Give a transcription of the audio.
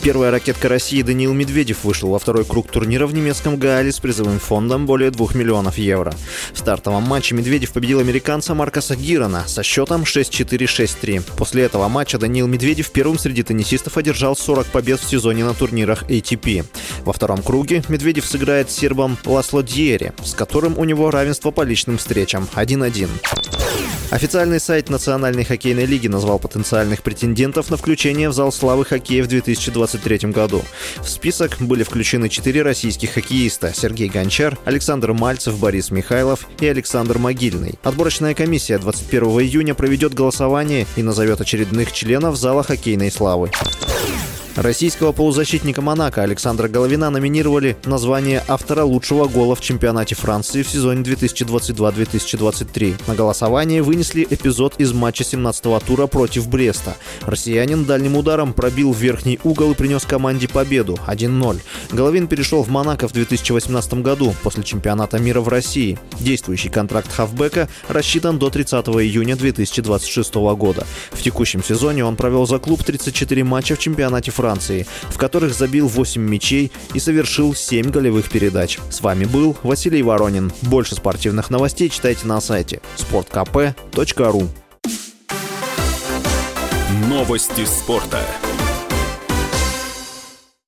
Первая ракетка России Даниил Медведев вышел во второй круг турнира в немецком Гаале с призовым фондом более 2 миллионов евро. В стартовом матче Медведев победил американца Маркоса Гирона со счетом 6-4-6-3. После этого матча Даниил Медведев первым среди теннисистов одержал 40 побед в сезоне на турнирах ATP. Во втором круге Медведев сыграет с сербом Ласло Дьери, с которым у него равенство по личным встречам 1-1. Официальный сайт Национальной хоккейной лиги назвал потенциальных претендентов на включение в зал славы хоккея в 2023 году. В список были включены четыре российских хоккеиста – Сергей Гончар, Александр Мальцев, Борис Михайлов и Александр Могильный. Отборочная комиссия 21 июня проведет голосование и назовет очередных членов зала хоккейной славы. Российского полузащитника Монако Александра Головина номинировали на звание автора лучшего гола в чемпионате Франции в сезоне 2022-2023. На голосование вынесли эпизод из матча 17-го тура против Бреста. Россиянин дальним ударом пробил верхний угол и принес команде победу 1-0. Головин перешел в Монако в 2018 году после чемпионата мира в России. Действующий контракт хавбека рассчитан до 30 июня 2026 года. В текущем сезоне он провел за клуб 34 матча в чемпионате Франции Франции, в которых забил 8 мячей и совершил 7 голевых передач. С вами был Василий Воронин. Больше спортивных новостей читайте на сайте sportkp.ru Новости спорта.